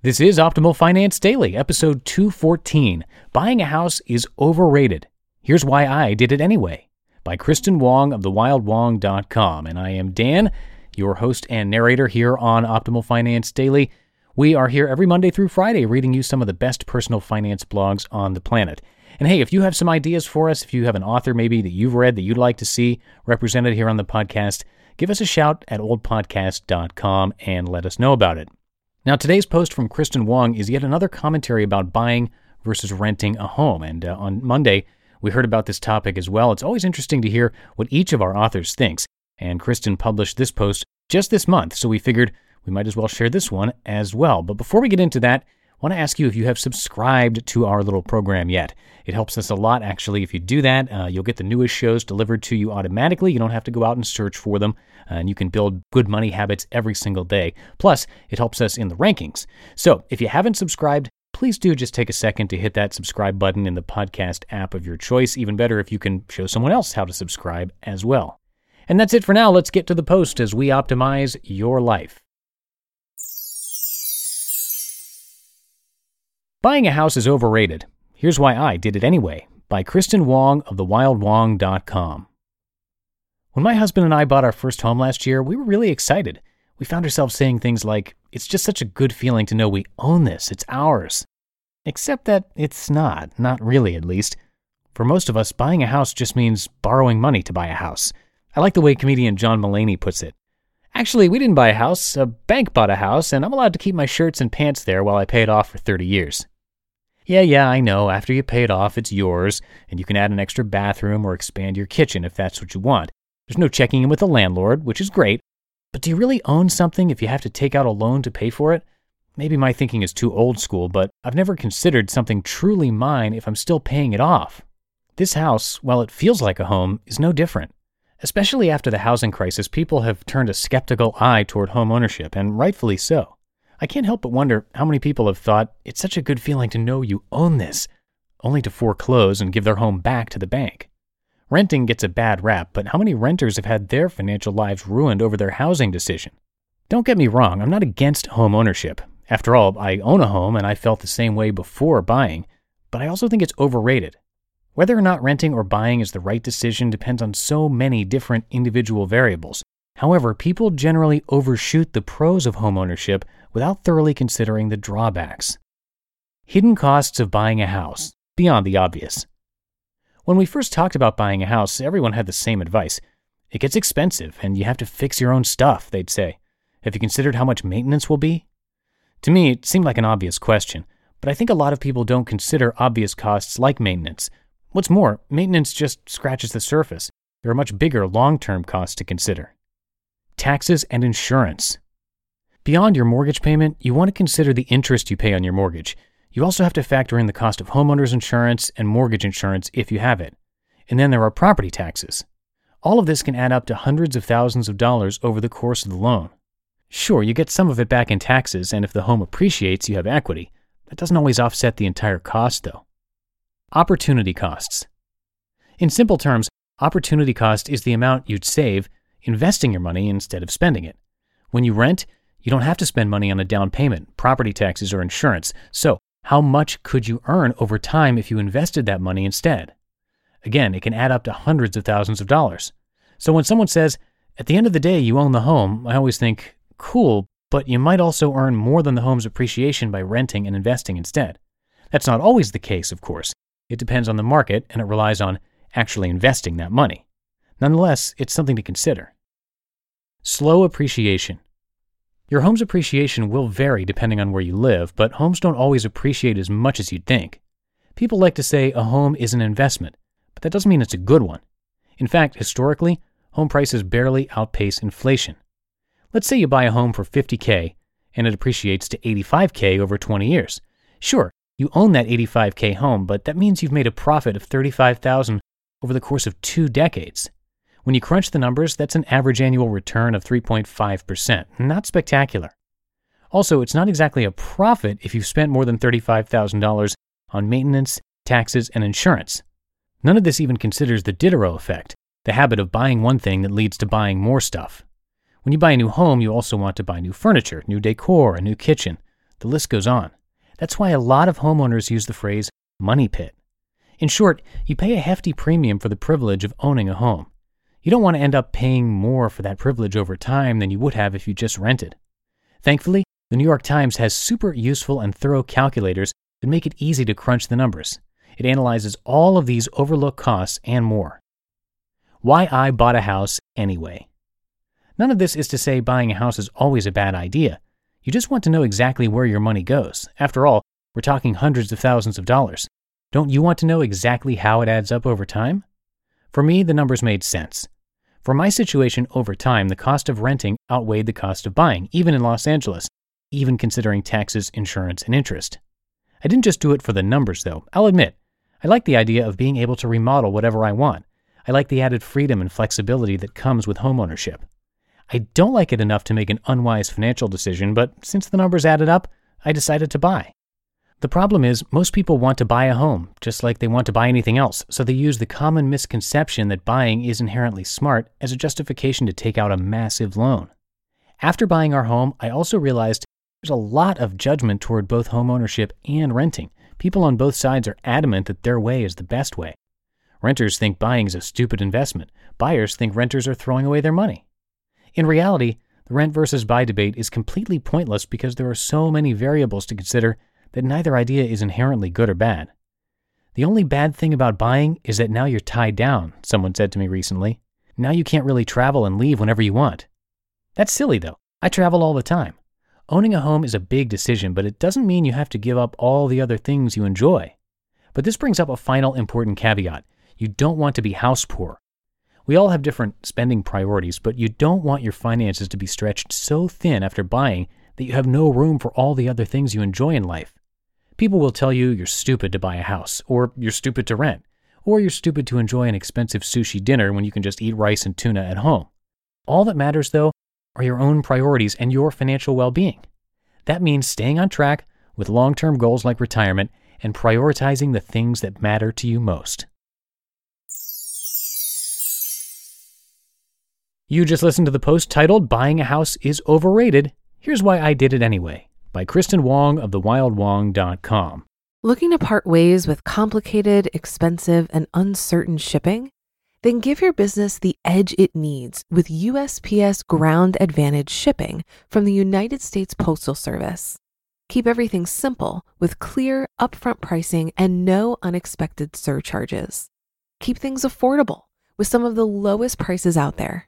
This is Optimal Finance Daily, episode 214 Buying a House is Overrated. Here's Why I Did It Anyway by Kristen Wong of thewildwong.com. And I am Dan, your host and narrator here on Optimal Finance Daily. We are here every Monday through Friday reading you some of the best personal finance blogs on the planet. And hey, if you have some ideas for us, if you have an author maybe that you've read that you'd like to see represented here on the podcast, give us a shout at oldpodcast.com and let us know about it. Now, today's post from Kristen Wong is yet another commentary about buying versus renting a home. And uh, on Monday, we heard about this topic as well. It's always interesting to hear what each of our authors thinks. And Kristen published this post just this month, so we figured we might as well share this one as well. But before we get into that, want to ask you if you have subscribed to our little program yet. It helps us a lot, actually. If you do that, uh, you'll get the newest shows delivered to you automatically. You don't have to go out and search for them, uh, and you can build good money habits every single day. Plus, it helps us in the rankings. So, if you haven't subscribed, please do just take a second to hit that subscribe button in the podcast app of your choice. Even better if you can show someone else how to subscribe as well. And that's it for now. Let's get to the post as we optimize your life. Buying a house is overrated. Here's Why I Did It Anyway by Kristen Wong of thewildwong.com. When my husband and I bought our first home last year, we were really excited. We found ourselves saying things like, It's just such a good feeling to know we own this, it's ours. Except that it's not, not really at least. For most of us, buying a house just means borrowing money to buy a house. I like the way comedian John Mulaney puts it. Actually, we didn't buy a house, a bank bought a house, and I'm allowed to keep my shirts and pants there while I pay it off for 30 years. Yeah, yeah, I know, after you pay it off, it's yours, and you can add an extra bathroom or expand your kitchen if that's what you want. There's no checking in with the landlord, which is great, but do you really own something if you have to take out a loan to pay for it? Maybe my thinking is too old school, but I've never considered something truly mine if I'm still paying it off. This house, while it feels like a home, is no different. Especially after the housing crisis, people have turned a skeptical eye toward home ownership, and rightfully so. I can't help but wonder how many people have thought it's such a good feeling to know you own this, only to foreclose and give their home back to the bank. Renting gets a bad rap, but how many renters have had their financial lives ruined over their housing decision? Don't get me wrong, I'm not against home ownership. After all, I own a home and I felt the same way before buying, but I also think it's overrated. Whether or not renting or buying is the right decision depends on so many different individual variables. However, people generally overshoot the pros of homeownership without thoroughly considering the drawbacks. Hidden costs of buying a house, beyond the obvious. When we first talked about buying a house, everyone had the same advice. It gets expensive, and you have to fix your own stuff, they'd say. Have you considered how much maintenance will be? To me, it seemed like an obvious question, but I think a lot of people don't consider obvious costs like maintenance, What's more, maintenance just scratches the surface. There are much bigger long term costs to consider. Taxes and insurance. Beyond your mortgage payment, you want to consider the interest you pay on your mortgage. You also have to factor in the cost of homeowners insurance and mortgage insurance if you have it. And then there are property taxes. All of this can add up to hundreds of thousands of dollars over the course of the loan. Sure, you get some of it back in taxes, and if the home appreciates, you have equity. That doesn't always offset the entire cost, though. Opportunity costs. In simple terms, opportunity cost is the amount you'd save investing your money instead of spending it. When you rent, you don't have to spend money on a down payment, property taxes, or insurance. So, how much could you earn over time if you invested that money instead? Again, it can add up to hundreds of thousands of dollars. So when someone says, at the end of the day, you own the home, I always think, cool, but you might also earn more than the home's appreciation by renting and investing instead. That's not always the case, of course. It depends on the market and it relies on actually investing that money. Nonetheless, it's something to consider. Slow appreciation. Your home's appreciation will vary depending on where you live, but homes don't always appreciate as much as you'd think. People like to say a home is an investment, but that doesn't mean it's a good one. In fact, historically, home prices barely outpace inflation. Let's say you buy a home for 50k and it appreciates to 85k over 20 years. Sure, you own that 85k home, but that means you've made a profit of 35,000 over the course of 2 decades. When you crunch the numbers, that's an average annual return of 3.5%. Not spectacular. Also, it's not exactly a profit if you've spent more than $35,000 on maintenance, taxes, and insurance. None of this even considers the Diderot effect, the habit of buying one thing that leads to buying more stuff. When you buy a new home, you also want to buy new furniture, new decor, a new kitchen. The list goes on. That's why a lot of homeowners use the phrase money pit. In short, you pay a hefty premium for the privilege of owning a home. You don't want to end up paying more for that privilege over time than you would have if you just rented. Thankfully, the New York Times has super useful and thorough calculators that make it easy to crunch the numbers. It analyzes all of these overlooked costs and more. Why I bought a house anyway. None of this is to say buying a house is always a bad idea. You just want to know exactly where your money goes. After all, we're talking hundreds of thousands of dollars. Don't you want to know exactly how it adds up over time? For me, the numbers made sense. For my situation over time, the cost of renting outweighed the cost of buying, even in Los Angeles, even considering taxes, insurance, and interest. I didn't just do it for the numbers, though. I'll admit, I like the idea of being able to remodel whatever I want. I like the added freedom and flexibility that comes with homeownership. I don't like it enough to make an unwise financial decision, but since the numbers added up, I decided to buy. The problem is, most people want to buy a home, just like they want to buy anything else, so they use the common misconception that buying is inherently smart as a justification to take out a massive loan. After buying our home, I also realized there's a lot of judgment toward both homeownership and renting. People on both sides are adamant that their way is the best way. Renters think buying is a stupid investment. Buyers think renters are throwing away their money. In reality, the rent versus buy debate is completely pointless because there are so many variables to consider that neither idea is inherently good or bad. The only bad thing about buying is that now you're tied down, someone said to me recently. Now you can't really travel and leave whenever you want. That's silly though. I travel all the time. Owning a home is a big decision, but it doesn't mean you have to give up all the other things you enjoy. But this brings up a final important caveat. You don't want to be house poor. We all have different spending priorities, but you don't want your finances to be stretched so thin after buying that you have no room for all the other things you enjoy in life. People will tell you you're stupid to buy a house, or you're stupid to rent, or you're stupid to enjoy an expensive sushi dinner when you can just eat rice and tuna at home. All that matters, though, are your own priorities and your financial well being. That means staying on track with long term goals like retirement and prioritizing the things that matter to you most. You just listened to the post titled Buying a House is Overrated. Here's Why I Did It Anyway by Kristen Wong of thewildwong.com. Looking to part ways with complicated, expensive, and uncertain shipping? Then give your business the edge it needs with USPS Ground Advantage shipping from the United States Postal Service. Keep everything simple with clear, upfront pricing and no unexpected surcharges. Keep things affordable with some of the lowest prices out there.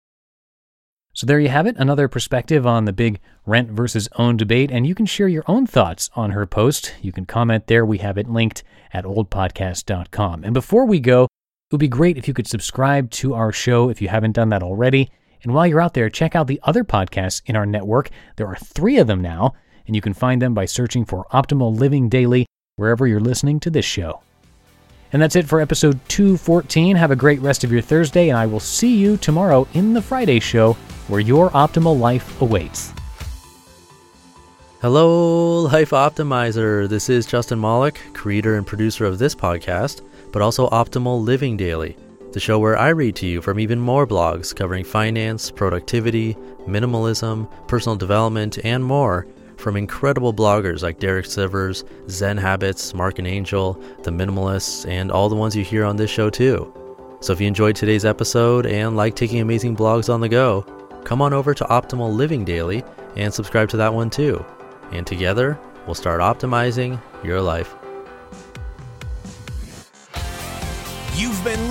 So there you have it, another perspective on the big rent versus own debate, and you can share your own thoughts on her post. You can comment there. We have it linked at oldpodcast.com. And before we go, it would be great if you could subscribe to our show if you haven't done that already. And while you're out there, check out the other podcasts in our network. There are three of them now, and you can find them by searching for Optimal Living Daily wherever you're listening to this show. And that's it for episode 214. Have a great rest of your Thursday, and I will see you tomorrow in the Friday show where your optimal life awaits. Hello, Life Optimizer. This is Justin Malik, creator and producer of this podcast, but also Optimal Living Daily, the show where I read to you from even more blogs covering finance, productivity, minimalism, personal development, and more from incredible bloggers like Derek Sivers, Zen Habits, Mark and Angel, The Minimalists, and all the ones you hear on this show too. So if you enjoyed today's episode and like taking amazing blogs on the go, come on over to Optimal Living Daily and subscribe to that one too. And together, we'll start optimizing your life. You've been